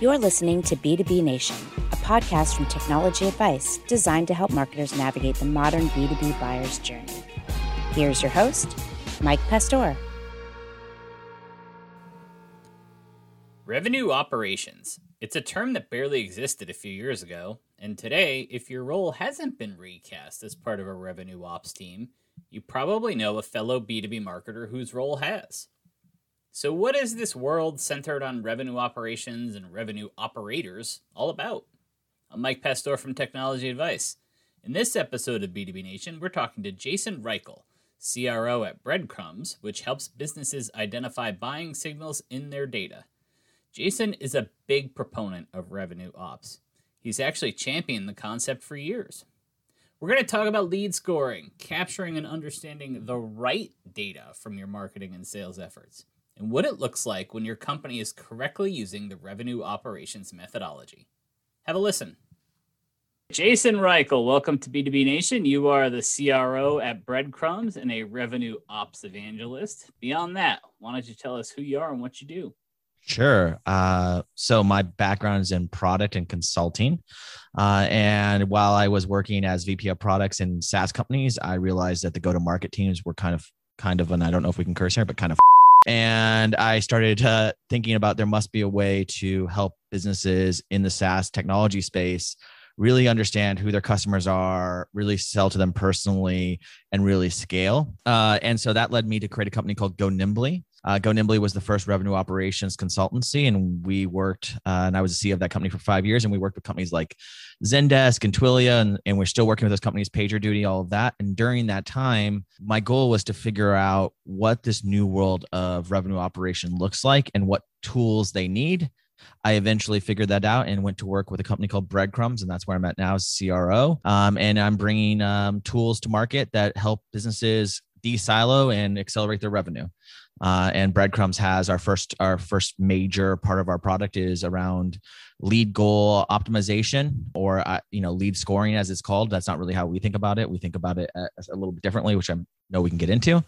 You're listening to B2B Nation, a podcast from Technology Advice designed to help marketers navigate the modern B2B buyer's journey. Here's your host, Mike Pastor. Revenue operations. It's a term that barely existed a few years ago, and today, if your role hasn't been recast as part of a revenue ops team, you probably know a fellow B2B marketer whose role has. So, what is this world centered on revenue operations and revenue operators all about? I'm Mike Pastor from Technology Advice. In this episode of B2B Nation, we're talking to Jason Reichl, CRO at Breadcrumbs, which helps businesses identify buying signals in their data. Jason is a big proponent of revenue ops. He's actually championed the concept for years. We're going to talk about lead scoring, capturing and understanding the right data from your marketing and sales efforts and what it looks like when your company is correctly using the revenue operations methodology. Have a listen. Jason Reichl, welcome to B2B Nation. You are the CRO at Breadcrumbs and a revenue ops evangelist. Beyond that, why don't you tell us who you are and what you do? Sure. Uh, so my background is in product and consulting. Uh, and while I was working as VP of products in SaaS companies, I realized that the go-to-market teams were kind of, kind of, and I don't know if we can curse here, but kind of and I started uh, thinking about there must be a way to help businesses in the SaaS technology space really understand who their customers are, really sell to them personally, and really scale. Uh, and so that led me to create a company called Go Nimbly. Uh, Go Nimbly was the first revenue operations consultancy, and we worked. Uh, and I was the CEO of that company for five years, and we worked with companies like Zendesk and Twilio, and, and we're still working with those companies, PagerDuty, all of that. And during that time, my goal was to figure out what this new world of revenue operation looks like and what tools they need. I eventually figured that out and went to work with a company called Breadcrumbs, and that's where I'm at now CRO. Um, and I'm bringing um, tools to market that help businesses de-silo and accelerate their revenue. Uh, and breadcrumbs has our first our first major part of our product is around lead goal optimization or uh, you know lead scoring as it's called. That's not really how we think about it. We think about it a, a little bit differently which i know we can get into.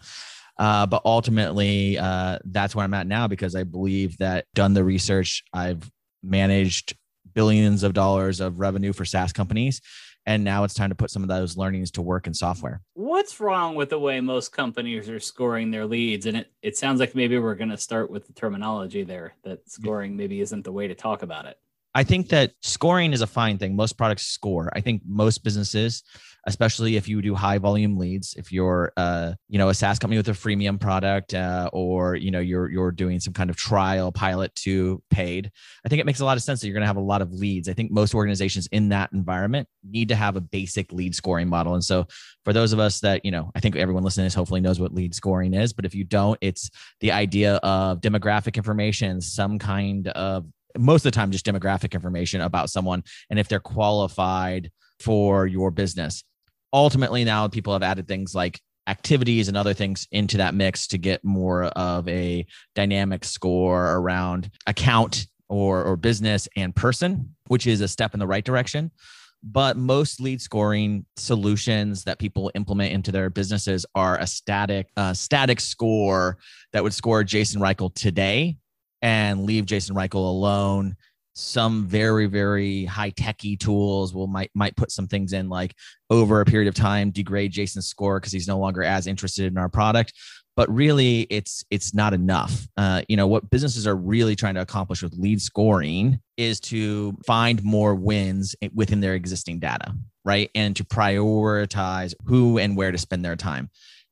Uh, but ultimately uh, that's where i'm at now because i believe that done the research i've managed billions of dollars of revenue for saas companies and now it's time to put some of those learnings to work in software. What's wrong with the way most companies are scoring their leads? And it, it sounds like maybe we're going to start with the terminology there that scoring maybe isn't the way to talk about it I think that scoring is a fine thing. Most products score. I think most businesses, especially if you do high volume leads, if you're, uh, you know, a SaaS company with a freemium product, uh, or you know, you're you're doing some kind of trial pilot to paid, I think it makes a lot of sense that you're going to have a lot of leads. I think most organizations in that environment need to have a basic lead scoring model. And so, for those of us that you know, I think everyone listening this hopefully knows what lead scoring is. But if you don't, it's the idea of demographic information, some kind of most of the time just demographic information about someone and if they're qualified for your business. Ultimately, now people have added things like activities and other things into that mix to get more of a dynamic score around account or, or business and person, which is a step in the right direction. But most lead scoring solutions that people implement into their businesses are a static, uh, static score that would score Jason Reichl today and leave Jason Reichl alone. Some very, very high techy tools will might might put some things in like over a period of time degrade Jason's score because he's no longer as interested in our product. But really, it's it's not enough. Uh, you know what businesses are really trying to accomplish with lead scoring is to find more wins within their existing data, right? And to prioritize who and where to spend their time.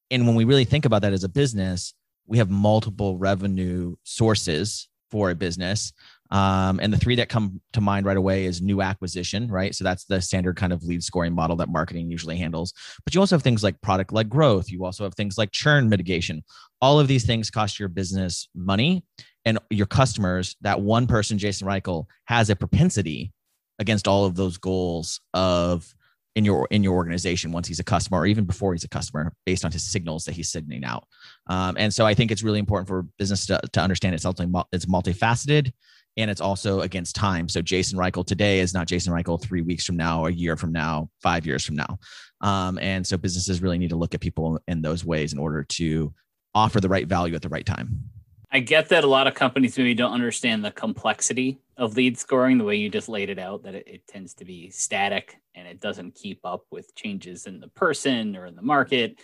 And when we really think about that as a business, we have multiple revenue sources for a business. Um, and the three that come to mind right away is new acquisition, right? So that's the standard kind of lead scoring model that marketing usually handles. But you also have things like product led growth. You also have things like churn mitigation. All of these things cost your business money and your customers. That one person, Jason Reichl, has a propensity against all of those goals of in your in your organization once he's a customer or even before he's a customer based on his signals that he's sending out. Um, and so i think it's really important for business to, to understand it's something it's multifaceted and it's also against time. So jason reichl today is not jason reichl three weeks from now a year from now five years from now. Um, and so businesses really need to look at people in those ways in order to offer the right value at the right time. I get that a lot of companies maybe don't understand the complexity of lead scoring the way you just laid it out, that it, it, tends to be static and it doesn't keep up with changes in the person or in the market.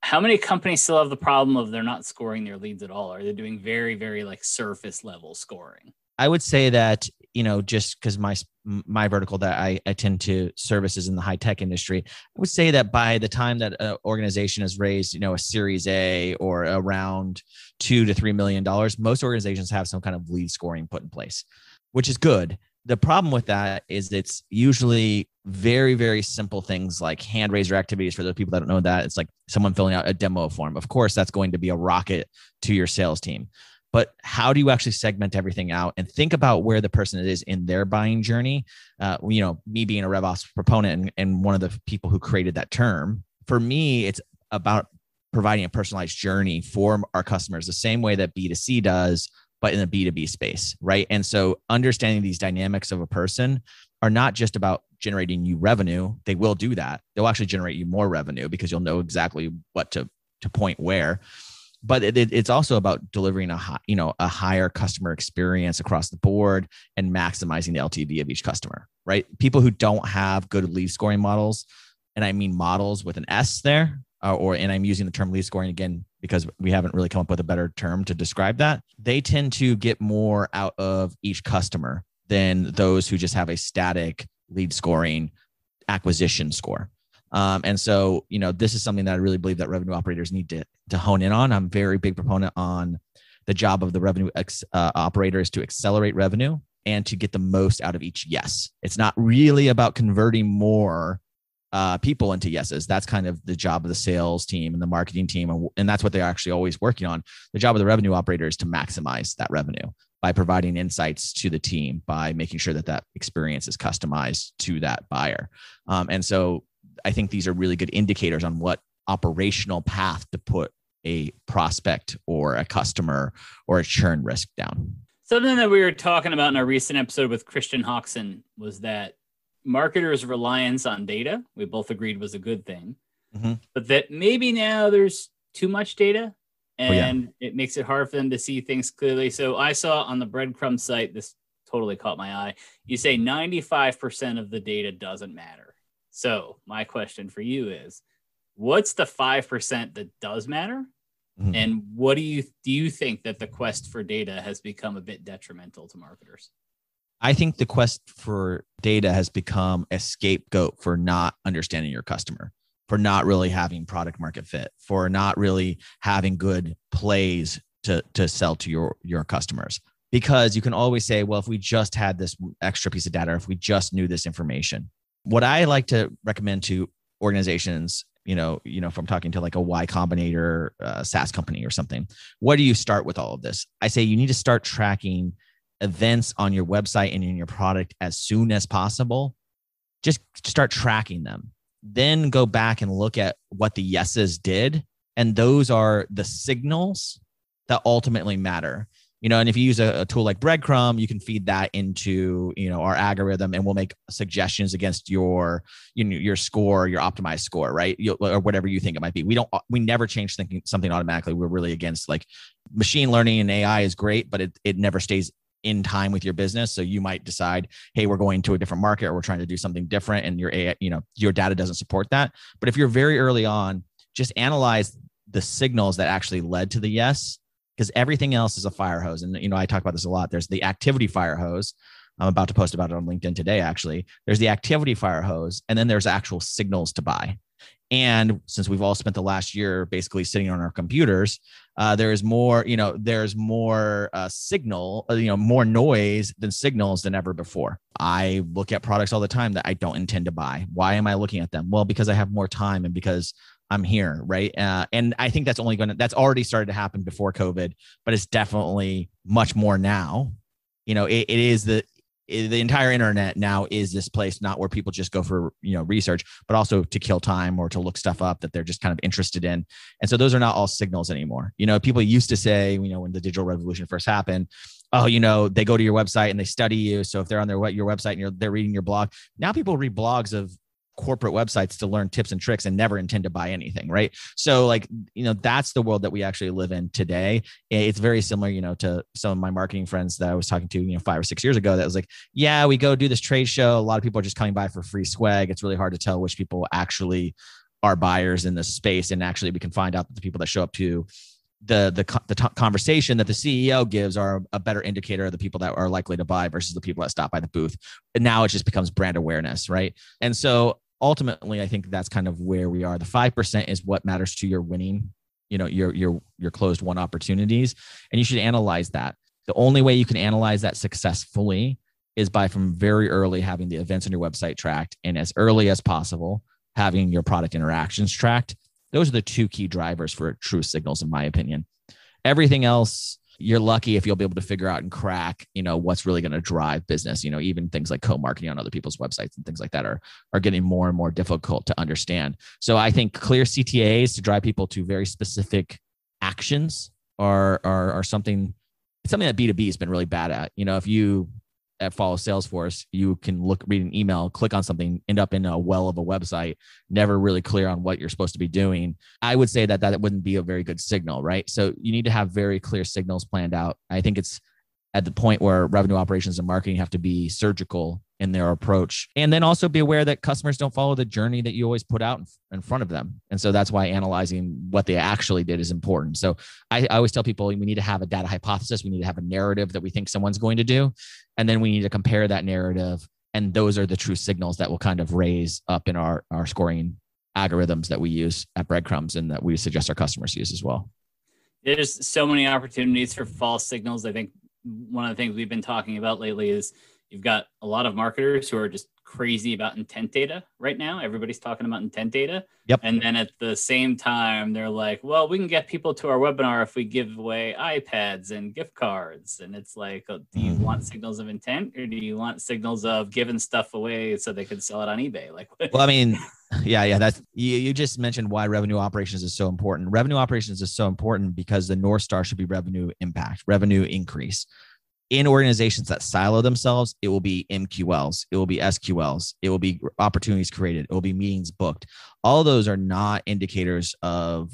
How many companies still have the problem of they're not scoring their leads at all? Are they're doing very, very like surface level scoring? I would say that you know just because my my vertical that I, I tend to services in the high tech industry, I would say that by the time that an organization has raised you know a Series A or around two to three million dollars, most organizations have some kind of lead scoring put in place, which is good. The problem with that is it's usually very very simple things like hand raiser activities for those people that don't know that it's like someone filling out a demo form. Of course, that's going to be a rocket to your sales team but how do you actually segment everything out and think about where the person is in their buying journey? Uh, you know me being a revops proponent and, and one of the people who created that term for me it's about providing a personalized journey for our customers the same way that b2c does but in the b2b space right? And so understanding these dynamics of a person are not just about generating you revenue. They will do that. They'll actually generate you more revenue because you'll know exactly what to to point where but it, it, it's also about delivering a high, you know a higher customer experience across the board and maximizing the LTV of each customer. Right? People who don't have good lead scoring models, and I mean models with an S there, uh, or and I'm using the term lead scoring again because we haven't really come up with a better term to describe that. They tend to get more out of each customer than those who just have a static lead scoring acquisition score. Um, and so, you know, this is something that I really believe that revenue operators need to, to hone in on. I'm very big proponent on the job of the revenue ex, uh, operator is to accelerate revenue and to get the most out of each yes. It's not really about converting more uh, people into yeses. That's kind of the job of the sales team and the marketing team. And, and that's what they're actually always working on. The job of the revenue operator is to maximize that revenue by providing insights to the team, by making sure that that experience is customized to that buyer. Um, and so I think these are really good indicators on what operational path to put a prospect or a customer or a churn risk down. Something that we were talking about in our recent episode with Christian Hawkson was that marketers' reliance on data, we both agreed was a good thing, mm-hmm. but that maybe now there's too much data and oh, yeah. it makes it hard for them to see things clearly. So I saw on the breadcrumb site, this totally caught my eye. You say 95% of the data doesn't matter. So my question for you is, what's the five percent that does matter, mm-hmm. and what do you do you think that the quest for data has become a bit detrimental to marketers? I think the quest for data has become a scapegoat for not understanding your customer, for not really having product market fit, for not really having good plays to to sell to your your customers because you can always say well if we just had this extra piece of data if we just knew this information what I like to recommend to organizations, you know, you know, if I'm talking to like a Y Combinator uh, SaaS company or something, what do you start with all of this? I say you need to start tracking events on your website and in your product as soon as possible. Just start tracking them. Then go back and look at what the yeses did. And those are the signals that ultimately matter you know and if you use a, a, tool like breadcrumb you can feed that into you know our algorithm and we'll make suggestions against your you know your score your optimized score right? You, or whatever you think it might be. We don't we never change thinking something automatically. We're really against like machine learning and ai is great but it, it never stays in time with your business. So you might decide hey we're going to a different market or we're trying to do something different and your AI, you know your data doesn't support that. But if you're very early on just analyze the signals that actually led to the yes because everything else is a fire hose. And you know, I talk about this a lot. There's the activity fire hose. I'm about to post about it on LinkedIn today, actually. There's the activity fire hose, and then there's actual signals to buy. And since we've all spent the last year basically sitting on our computers, uh, there is more, you know, there's more uh, signal, uh, you know, more noise than signals than ever before. I look at products all the time that I don't intend to buy. Why am I looking at them? Well, because I have more time and because I'm here, right? Uh, and I think that's only going to that's already started to happen before COVID, but it's definitely much more now. You know, it, it is the the entire internet now is this place not where people just go for you know research, but also to kill time or to look stuff up that they're just kind of interested in. And so those are not all signals anymore. You know, people used to say, you know, when the digital revolution first happened, oh, you know, they go to your website and they study you. So if they're on their your website and you're, they're reading your blog, now people read blogs of corporate websites to learn tips and tricks and never intend to buy anything right so like you know that's the world that we actually live in today it's very similar you know to some of my marketing friends that i was talking to you know five or six years ago that was like yeah we go do this trade show a lot of people are just coming by for free swag it's really hard to tell which people actually are buyers in this space and actually we can find out that the people that show up to the the the t- conversation that the CEO gives are a better indicator of the people that are likely to buy versus the people that stop by the booth. And now it just becomes brand awareness, right? And so ultimately i think that's kind of where we are. The 5% is what matters to your winning you know your your your closed one opportunities and you should analyze that. The only way you can analyze that successfully is by from very early having the events on your website tracked and as early as possible having your product interactions tracked. Those are the two key drivers for true signals in my opinion. Everything else you're lucky if you'll be able to figure out and crack, you know, what's really going to drive business. You know, even things like co-marketing on other people's websites and things like that are are getting more and more difficult to understand. So I think clear CTAs to drive people to very specific actions are are, are something something that B2B has been really bad at. You know, if you at Follow Salesforce, you can look, read an email, click on something, end up in a well of a website, never really clear on what you're supposed to be doing. I would say that that wouldn't be a very good signal, right? So you need to have very clear signals planned out. I think it's at the point where revenue operations and marketing have to be surgical in their approach. And then also be aware that customers don't follow the journey that you always put out in front of them. And so that's why analyzing what they actually did is important. So I, I always tell people we need to have a data hypothesis, we need to have a narrative that we think someone's going to do. And then we need to compare that narrative. And those are the true signals that will kind of raise up in our, our scoring algorithms that we use at breadcrumbs and that we suggest our customers use as well. There's so many opportunities for false signals. I think one of the things we've been talking about lately is you've got a lot of marketers who are just crazy about intent data right now. Everybody's talking about intent data. Yep. And then at the same time, they're like, well, we can get people to our webinar if we give away iPads and gift cards. And it's like, oh, do you mm-hmm. want signals of intent or do you want signals of giving stuff away so they can sell it on eBay? Like, well, I mean, yeah, yeah. That's you, you just mentioned why revenue operations is so important. Revenue operations is so important because the North Star should be revenue impact, revenue increase in organizations that silo themselves, it will be MQLs, it will be SQLs, it will be opportunities created, it will be meetings booked. All those are not indicators of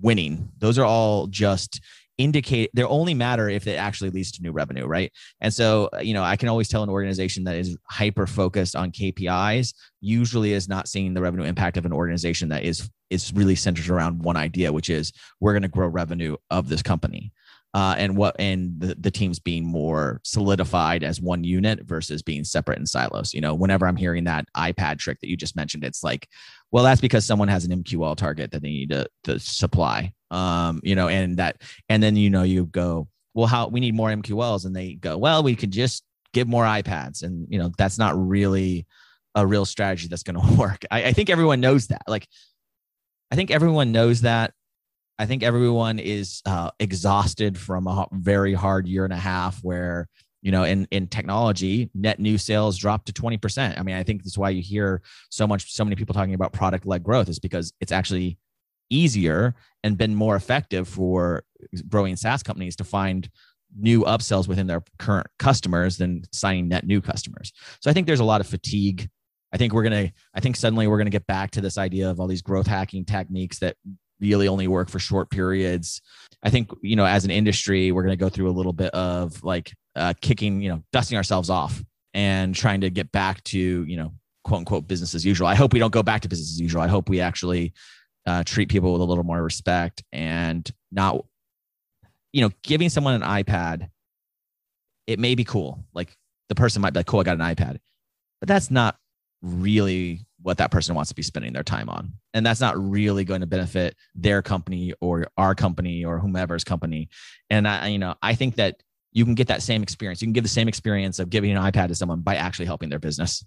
winning. Those are all just indicate they only matter if it actually leads to new revenue, right? And so, uh, you know, I can always tell an organization that is hyper focused on KPIs usually is not seeing the revenue impact of an organization that is is really centered around one idea, which is we're going to grow revenue of this company uh, and what and the, the teams being more solidified as one unit versus being separate in silos. You know, whenever I'm hearing that iPad trick that you just mentioned, it's like, well, that's because someone has an MQL target that they need to, to supply. Um, you know, and that, and then you know, you go, well, how we need more MQLs, and they go, well, we could just give more iPads, and you know, that's not really a real strategy that's going to work. I, I think everyone knows that. Like, I think everyone knows that I think everyone is uh, exhausted from a very hard year and a half where, you know, in, in technology, net new sales dropped to 20%. I mean, I think that's why you hear so much, so many people talking about product led growth is because it's actually easier and been more effective for growing SaaS companies to find new upsells within their current customers than signing net new customers. So I think there's a lot of fatigue. I think we're to, I think suddenly we're to get back to this idea of all these growth hacking techniques that really only work for short periods. I think, you know, as an industry, we're going to go through a little bit of like uh, kicking, you know, dusting ourselves off and trying to get back to, you know, quote unquote business as usual. I hope we don't go back to business as usual. I hope we actually uh, treat people with a little more respect and not, you know, giving someone an iPad. It may be cool. Like the person might be like, cool, I got an iPad, but that's not really what that person wants to be spending their time on. And that's not really going to benefit their company or our company or whomever's company. And I, you know, I think that you can get that same experience. You can give the same experience of giving an iPad to someone by actually helping their business.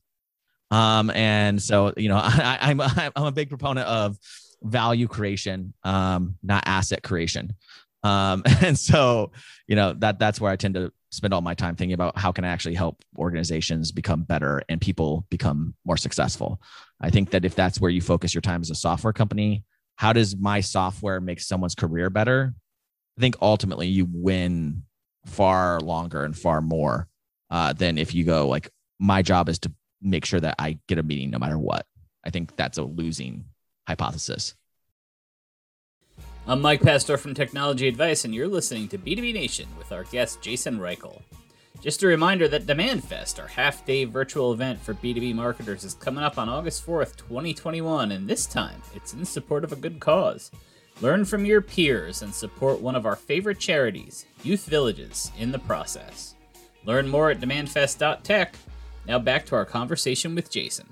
Um, and so, you know, I, I'm, I'm a big proponent of value creation, um, not asset creation. Um, and so, you know, that that's where I tend to spend all my time thinking about how can I actually help organizations become better and people become more successful. I think that if that's where you focus your time as a software company, how does my software make someone's career better? I think ultimately you win far longer and far more uh, than if you go like my job is to make sure that I get a meeting no matter what. I think that's a losing hypothesis. I'm Mike Pastor from Technology Advice, and you're listening to B2B Nation with our guest Jason Reichl. Just a reminder that DemandFest, our half day virtual event for B2B marketers, is coming up on August 4th, 2021, and this time it's in support of a good cause. Learn from your peers and support one of our favorite charities, Youth Villages, in the process. Learn more at demandfest.tech. Now back to our conversation with Jason.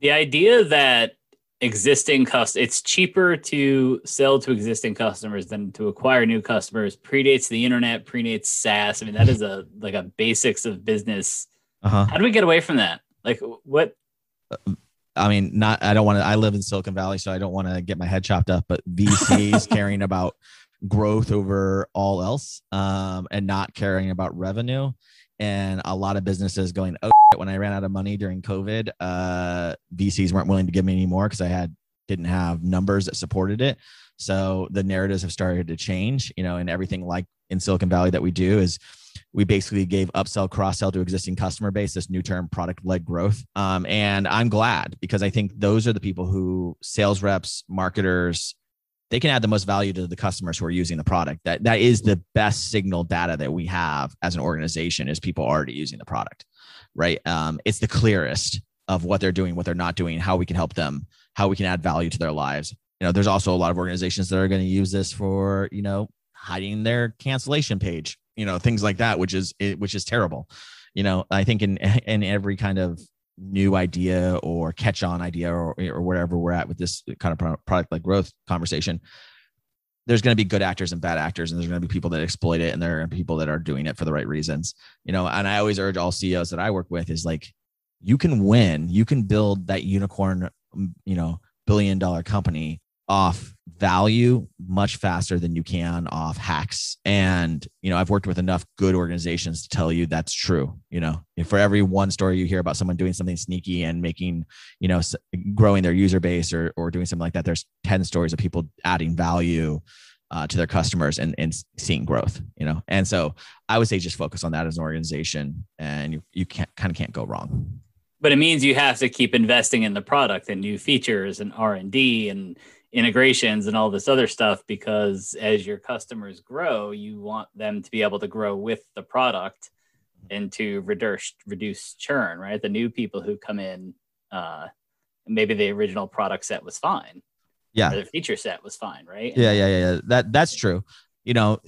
The idea that existing cust it's cheaper to sell to existing customers than to acquire new customers. Predates the internet predates saas. I mean that is a like a basics of business. Uh-huh. how do we get away from that? Like what? I mean not i don't want to i live in silicon valley so i don't want to get my head chopped up but vcs caring about growth over all else um, and not caring about revenue and a lot of businesses going oh when i ran out of money during covid uh, vcs weren't willing to give me any more because i had didn't have numbers that supported it. So the narratives have started to change you know and everything like in silicon valley that we do is we basically gave upsell cross sell to existing customer base this new term product led growth. Um, and i'm glad because i think those are the people who sales reps marketers they can add the most value to the customers who are using the product. That that is the best signal data that we have as an organization is people already using the product, right? Um, it's the clearest of what they're doing, what they're not doing, how we can help them, how we can add value to their lives. You know, there's also a lot of organizations that are going to use this for you know hiding their cancellation page, you know, things like that, which is which is terrible. You know, I think in in every kind of new idea or catch on idea or, or wherever we're at with this kind of product like growth conversation there's going to be good actors and bad actors and there's going to be people that exploit it and there are people that are doing it for the right reasons. You know and i always urge all ceos that i work with is like you can win you can build that unicorn you know billion dollar company off value much faster than you can off hacks. And you know i've worked with enough good organizations to tell you that's true you know. For every one story you hear about someone doing something sneaky and making you know growing their user base or or doing something like that there's 10 stories of people adding value uh, to their customers and, and seeing growth you know. And so i would say just focus on that as an organization and you, you can't kind of can't go wrong. But it means you have to keep investing in the product and new features and r&d and integrations and all this other stuff because as your customers grow, you want them to be able to grow with the product and to reduce reduce churn, right? The new people who come in, uh, maybe the original product set was fine. Yeah. the feature set was fine, right? Yeah, yeah, yeah, yeah. That that's true. You know,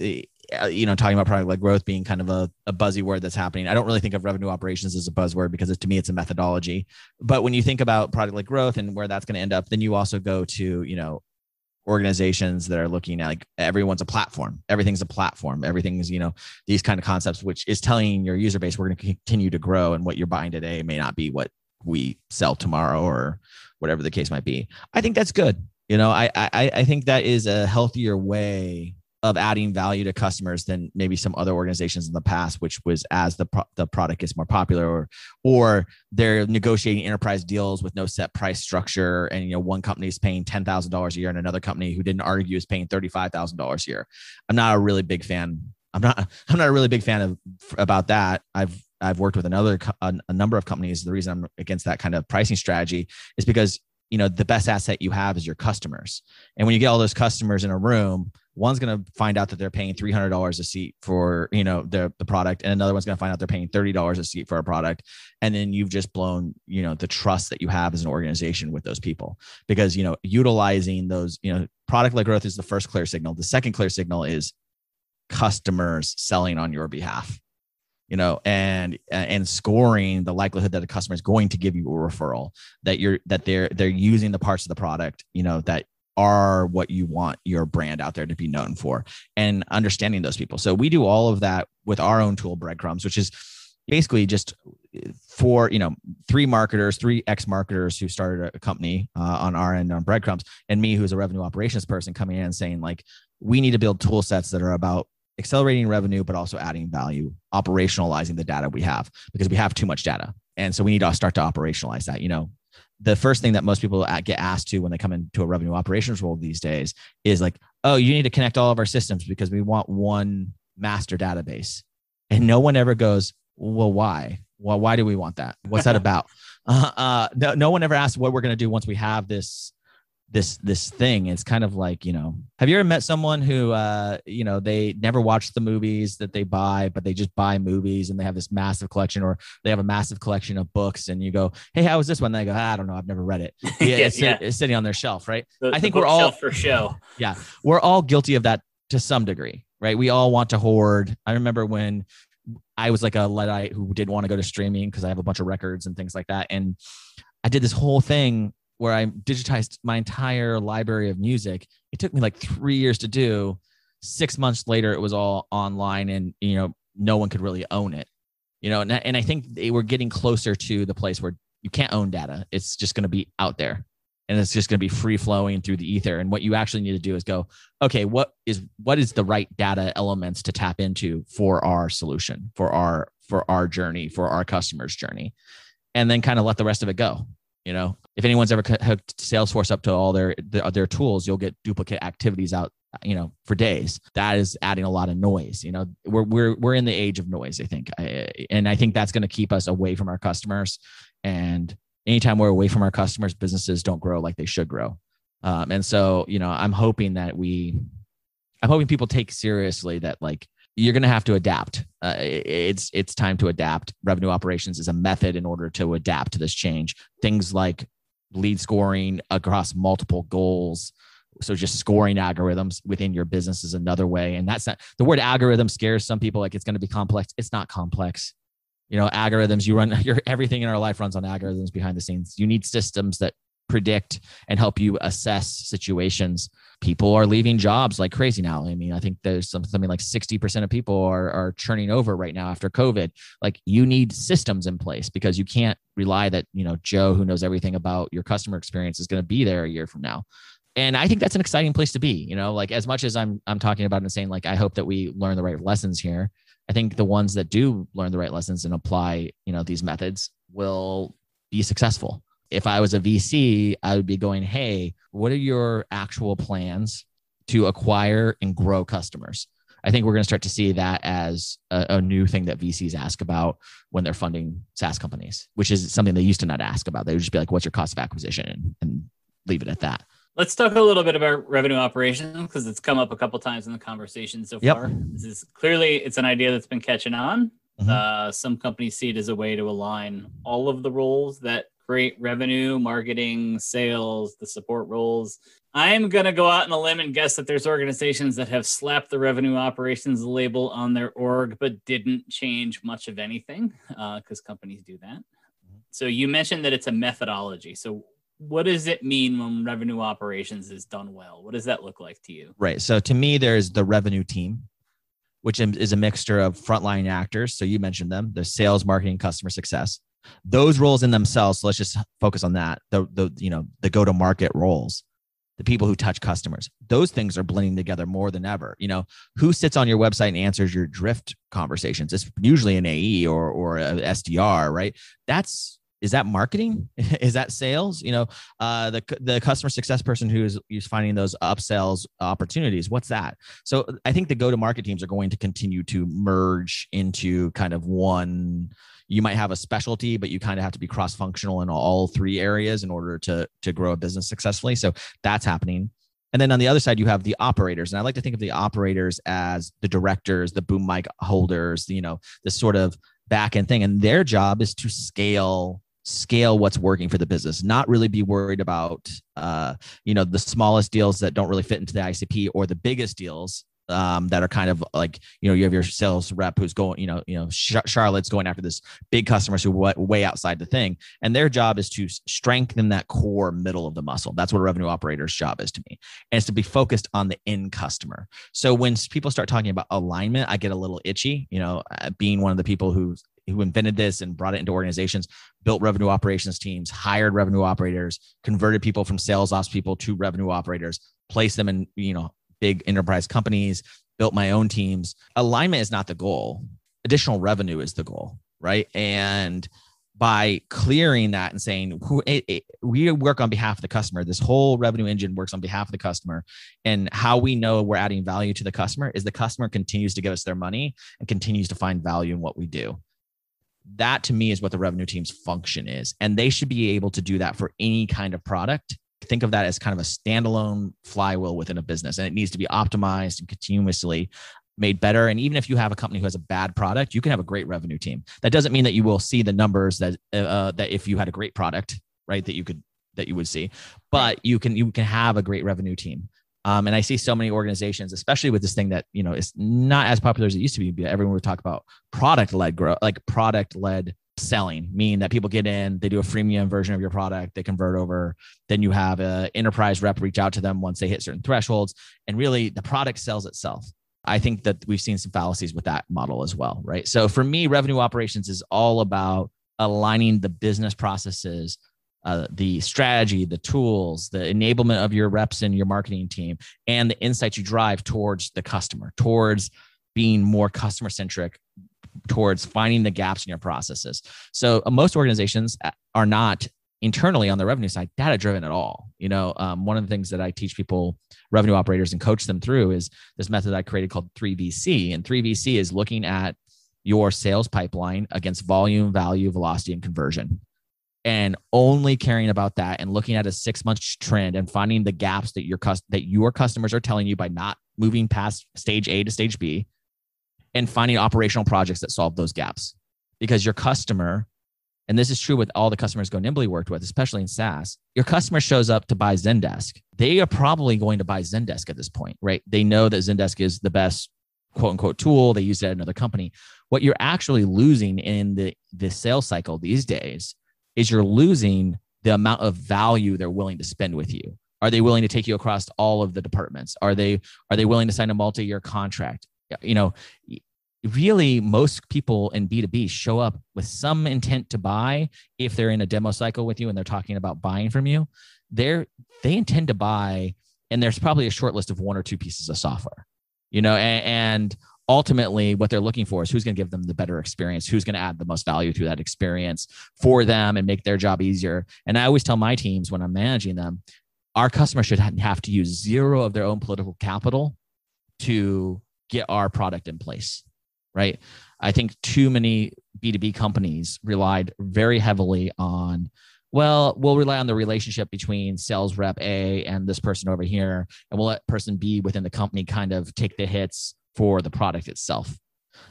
Uh, you know, talking about product like growth being kind of a, a buzzy word that's happening. I don't really think of revenue operations as a buzzword because it, to me, it's a methodology. But when you think about product like growth and where that's going to end up, then you also go to, you know, organizations that are looking at like everyone's a platform everything's a platform everything's you know these kind of concepts which is telling your user base we're going to continue to grow and what you're buying today may not be what we sell tomorrow or whatever the case might be i think that's good you know i i, I think that is a healthier way of adding value to customers than maybe some other organizations in the past, which was as the pro- the product gets more popular, or or they're negotiating enterprise deals with no set price structure, and you know one company is paying ten thousand dollars a year, and another company who didn't argue is paying thirty five thousand dollars a year. I'm not a really big fan. I'm not. I'm not a really big fan of about that. I've I've worked with another a, a number of companies. The reason I'm against that kind of pricing strategy is because you know the best asset you have is your customers, and when you get all those customers in a room one's going to find out that they're paying $300 a seat for you know the, the product and another one's going to find out they're paying $30 a seat for a product. And then you've just blown you know the trust that you have as an organization with those people. Because you know utilizing those you know product led growth is the first clear signal. The second clear signal is customers selling on your behalf you know and and scoring the likelihood that a customer is going to give you a referral that you're that they're they're using the parts of the product you know that are what you want your brand out there to be known for and understanding those people. So we do all of that with our own tool breadcrumbs, which is basically just for you know three marketers three ex marketers who started a company uh, on our end on breadcrumbs and me who's a revenue operations person coming in and saying like we need to build tool sets that are about accelerating revenue but also adding value operationalizing the data we have because we have too much data and so we need to start to operationalize that you know the first thing that most people get asked to when they come into a revenue operations role these days is like, oh, you need to connect all of our systems because we want one master database. And no one ever goes, well, why? Well, why do we want that? What's that about? uh, uh, no, no one ever asks what we're going to do once we have this this this thing. It's kind of like you know have you ever met someone who uh you know they never watch the movies that they buy but they just buy movies and they have this massive collection or they have a massive collection of books and you go hey how was this one? And they go i don't know. I've never read it. Yeah, yeah, it's, yeah. it's, sitting on their shelf right? The, i think we're all for show. Yeah. We're all guilty of that to some degree right? We all want to hoard. I remember when I was like a Luddite who didn't want to go to streaming because I have a bunch of records and things like that. And I did this whole thing where I digitized my entire library of music. It took me like three years to do. Six months later, it was all online, and you know, no one could really own it. You know, and, and I think they were getting closer to the place where you can't own data. It's just going to be out there, and it's just going to be free flowing through the ether. And what you actually need to do is go, okay, what is what is the right data elements to tap into for our solution, for our for our journey, for our customers' journey, and then kind of let the rest of it go you know, if anyone's ever hooked Salesforce up to all their, their their tools, you'll get duplicate activities out, you know, for days. That is adding a lot of noise. You know, we're we're we're in the age of noise. I think, I, and I think that's going to keep us away from our customers. And anytime we're away from our customers, businesses don't grow like they should grow. Um, and so, you know, I'm hoping that we, I'm hoping people take seriously that like you're going to have to adapt. Uh, it's it's time to adapt. Revenue operations is a method in order to adapt to this change. Things like lead scoring across multiple goals. So just scoring algorithms within your business is another way. And that's not the word algorithm scares some people like it's going to be complex. It's not complex. You know, algorithms, you run your everything in our life runs on algorithms behind the scenes. You need systems that predict and help you assess situations. People are leaving jobs like crazy now. I mean, I think there's some, something like 60% of people are, are churning over right now after COVID. Like you need systems in place because you can't rely that, you know, Joe, who knows everything about your customer experience is going to be there a year from now. And I think that's an exciting place to be, you know, like as much as I'm, I'm talking about and saying like, I hope that we learn the right lessons here. I think the ones that do learn the right lessons and apply, you know, these methods will be successful if I was a VC, I would be going, hey, what are your actual plans to acquire and grow customers? I think we're going to start to see that as a, a, new thing that VCs ask about when they're funding SaaS companies, which is something they used to not ask about. They would just be like, what's your cost of acquisition? And, leave it at that. Let's talk a little bit about revenue operations because it's come up a couple times in the conversation so yep. far. This is clearly it's an idea that's been catching on. Mm-hmm. Uh, some companies see it as a way to align all of the roles that create revenue, marketing, sales, the support roles. I'm going to go out on a limb and guess that there's organizations that have slapped the revenue operations label on their org, but didn't change much of anything because uh, companies do that. Mm-hmm. So you mentioned that it's a methodology. So what does it mean when revenue operations is done well? What does that look like to you? Right. So to me, there's the revenue team, which is a mixture of frontline actors. So you mentioned them, the sales, marketing, customer success those roles in themselves. So let's just focus on that. The the you know the go to market roles the people who touch customers. Those things are blending together more than ever. You know who sits on your website and answers your drift conversations? It's usually an ae or or a sdr right? That's is that marketing? Is that sales? You know uh, the the customer success person who is, finding those upsells opportunities what's that? So i think the go to market teams are going to continue to merge into kind of one you might have a specialty, but you kind of have to be cross functional in all three areas in order to to grow a business successfully. So that's happening. And then on the other side, you have the operators. And I like to think of the operators as the directors, the boom mic holders, you know, this sort of back end thing. And their job is to scale scale what's working for the business not really be worried about uh, you know the smallest deals that don't really fit into the icp or the biggest deals um, that are kind of like you know you have your sales rep who's going you know you know Charlotte's going after this big customers who w- way outside the thing, and their job is to strengthen that core middle of the muscle. That's what a revenue operator's job is to me, and it's to be focused on the end customer. So when people start talking about alignment, I get a little itchy. You know, uh, being one of the people who who invented this and brought it into organizations, built revenue operations teams, hired revenue operators, converted people from sales ops people to revenue operators, placed them in you know big enterprise companies, built my own teams. Alignment is not the goal. Additional revenue is the goal, right? And by clearing that and saying we work on behalf of the customer this whole revenue engine works on behalf of the customer and how we know we're adding value to the customer is the customer continues to give us their money and continues to find value in what we do That to me is what the revenue team's function is. And they should be able to do that for any kind of product. Think of that as kind of a standalone flywheel within a business, and it needs to be optimized and continuously made better. And even if you have a company who has a bad product, you can have a great revenue team. That doesn't mean that you will see the numbers that uh, uh that if you had a great product, right, that you could that you would see, but you can you can have a great revenue team. Um, and I see so many organizations, especially with this thing that you know is not as popular as it used to be. Everyone would talk about product led growth, like product led selling, meaning that people get in, they do a freemium version of your product, they convert over. Then you have a enterprise rep reach out to them once they hit certain thresholds, and really the product sells itself. I think that we've seen some fallacies with that model as well, right? So for me, revenue operations is all about aligning the business processes uh, the strategy, the tools, the enablement of your reps and your marketing team, and the insights you drive towards the customer, towards being more customer centric, towards finding the gaps in your processes. So uh, most organizations uh, are not internally on the revenue side data driven at all. You know, um, one of the things that I teach people, revenue operators, and coach them through is this method I created called 3VC. And 3VC is looking at your sales pipeline against volume, value, velocity, and conversion and only caring about that and looking at a six month trend and finding the gaps that your that your customers are telling you by not moving past stage A to stage B and finding operational projects that solve those gaps because your customer and this is true with all the customers go nimbly worked with, especially in SaaS. Your customer shows up to buy Zendesk. They are probably going to buy Zendesk at this point, right? They know that Zendesk is the best quote unquote tool. They use it at another company. What you're actually losing in the, the sales cycle these days is you're losing the amount of value they're willing to spend with you. Are they willing to take you across all of the departments? Are they are they willing to sign a multi-year contract? You know, really most people in B2B show up with some intent to buy if they're in a demo cycle with you and they're talking about buying from you. They're they intend to buy and there's probably a short list of one or two pieces of software. You know, and, and ultimately what they're looking for is who's going to give them the better experience who's going to add the most value to that experience for them and make their job easier and i always tell my teams when i'm managing them our customers should have to use zero of their own political capital to get our product in place right i think too many b2b companies relied very heavily on well, we'll rely on the relationship between sales rep A and this person over here, and we'll let person B within the company kind of take the hits for the product itself.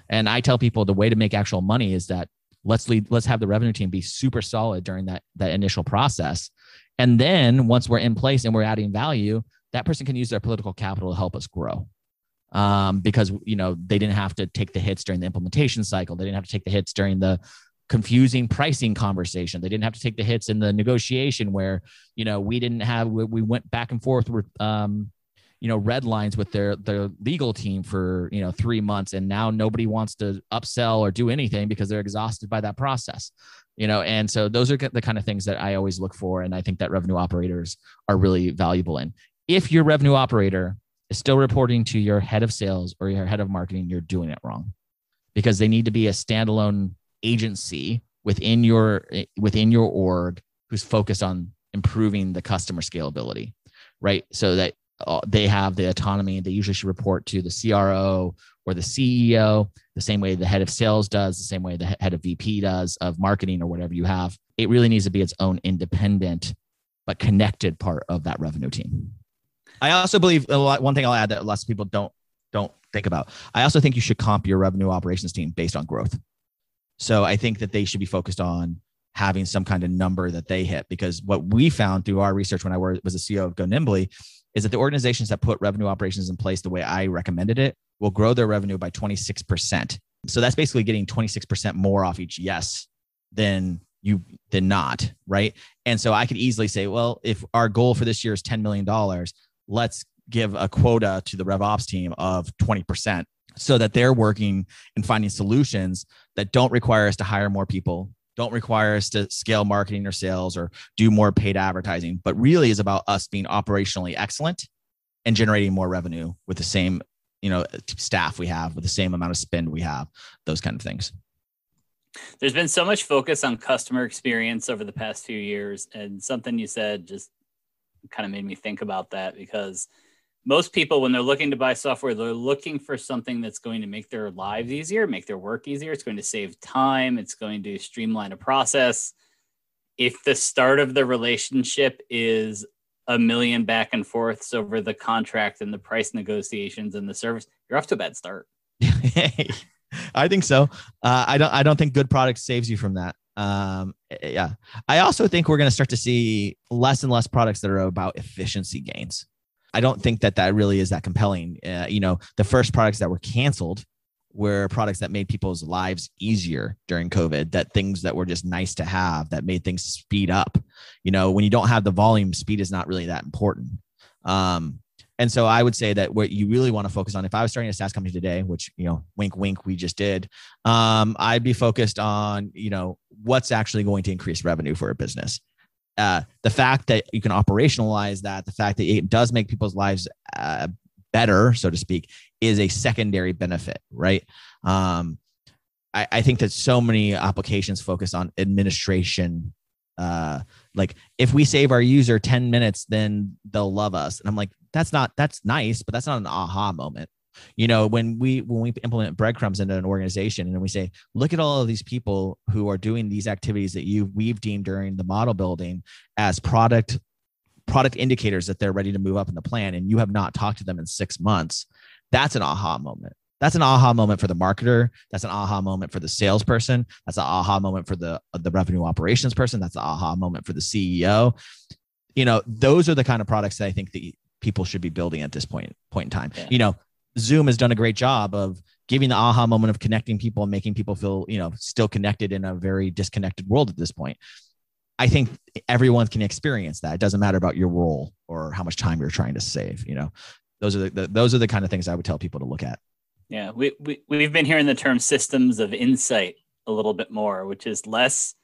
And I tell people the way to make actual money is that let's lead, let's have the revenue team be super solid during that that initial process. And then once we're in place and we're adding value, that person can use their political capital to help us grow. Um, because you know they didn't have to take the hits during the implementation cycle. They didn't have to take the hits during the confusing pricing conversation. They didn't have to take the hits in the negotiation where you know we didn't have we went back and forth with um, you know red lines with their their legal team for you know three months and now nobody wants to upsell or do anything because they're exhausted by that process you know and so those are the kind of things that i always look for and i think that revenue operators are really valuable in if your revenue operator is still reporting to your head of sales or your head of marketing you're doing it wrong because they need to be a standalone agency within your within your org who's focused on improving the customer scalability right so that uh, they have the autonomy. They usually should report to the CRO or the CEO, the same way the head of sales does, the same way the head of VP does of marketing or whatever you have. It really needs to be its own independent but connected part of that revenue team. I also believe one thing I'll add that lots of people don't don't think about. I also think you should comp your revenue operations team based on growth. So I think that they should be focused on having some kind of number that they hit because what we found through our research when I was a CEO of GoNimbly is that the organizations that put revenue operations in place the way I recommended it will grow their revenue by 26%. So that's basically getting 26% more off each yes than you than not, right? And so I could easily say, well, if our goal for this year is $10 million, let's give a quota to the RevOps team of 20% so that they're working and finding solutions that don't require us to hire more people, don't require us to scale marketing or sales or do more paid advertising, but really is about us being operationally excellent and generating more revenue with the same, you know, staff we have, with the same amount of spend we have, those kind of things. There's been so much focus on customer experience over the past few years, and something you said just kind of made me think about that because most people when they're looking to buy software they're looking for something that's going to make their lives easier make their work easier. It's going to save time. It's going to streamline a process. If the start of the relationship is a million back and forths over the contract and the price negotiations and the service you're off to a bad start. I think so. Uh, i don't i don't think good product saves you from that um yeah i also think we're going to start to see less and less products that are about efficiency gains I don't think that that really is that compelling. Uh, you know, the first products that were canceled were products that made people's lives easier during COVID, that things that were just nice to have, that made things speed up. You know, when you don't have the volume, speed is not really that important. Um, and so I would say that what you really want to focus on, if I was starting a SaaS company today, which, you know, wink, wink, we just did, um, I'd be focused on, you know, what's actually going to increase revenue for a business uh, the fact that you can operationalize that, the fact that it does make people's lives uh, better, so to speak, is a secondary benefit, right? Um, I, I think that so many applications focus on administration. Uh, like if we save our user 10 minutes, then they'll love us. And I'm like, that's not, that's nice, but that's not an aha moment you know when we when we implement breadcrumbs into an organization and we say look at all of these people who are doing these activities that you we've deemed during the model building as product product indicators that they're ready to move up in the plan and you have not talked to them in six months that's an aha moment that's an aha moment for the marketer that's an aha moment for the salesperson that's an aha moment for the the revenue operations person that's an aha moment for the ceo you know those are the kind of products that i think that people should be building at this point point in time yeah. you know Zoom has done a great job of giving the aha moment of connecting people and making people feel, you know, still connected in a very disconnected world at this point. I think everyone can experience that. It doesn't matter about your role or how much time you're trying to save. You know, those are the, the those are the kind of things I would tell people to look at. Yeah, we, we we've been hearing the term systems of insight a little bit more, which is less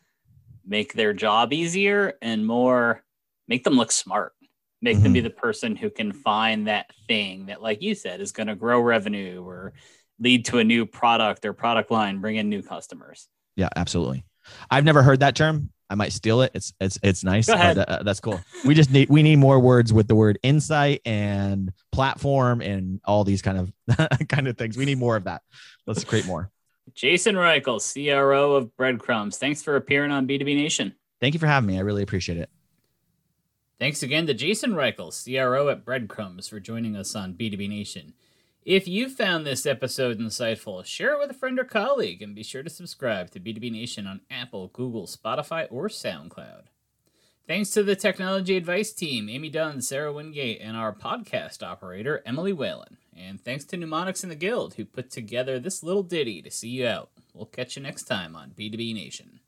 make their job easier and more make them look smart make mm-hmm. them be mm-hmm. the person who can find that thing that like you said is going to grow revenue or lead to a new product or product line bring in new customers yeah absolutely i've never heard that term i might steal it. It's it's it's nice. Ahead. Uh, that's cool. We just need we need more words with the word insight and platform and all these kind of kind of things. We need more of that. Let's create more. Jason reichl cro of breadcrumbs. Thanks for appearing on b2b nation. Thank you for having me. I really appreciate it. Thanks again to Jason Reichl, CRO at Breadcrumbs, for joining us on B2B Nation. If you found this episode insightful, share it with a friend or colleague, and be sure to subscribe to B2B Nation on Apple, Google, Spotify, or SoundCloud. Thanks to the technology advice team, Amy Dunn, Sarah Wingate, and our podcast operator, Emily Whalen. And thanks to Mnemonics and the Guild, who put together this little ditty to see you out. We'll catch you next time on B2B Nation.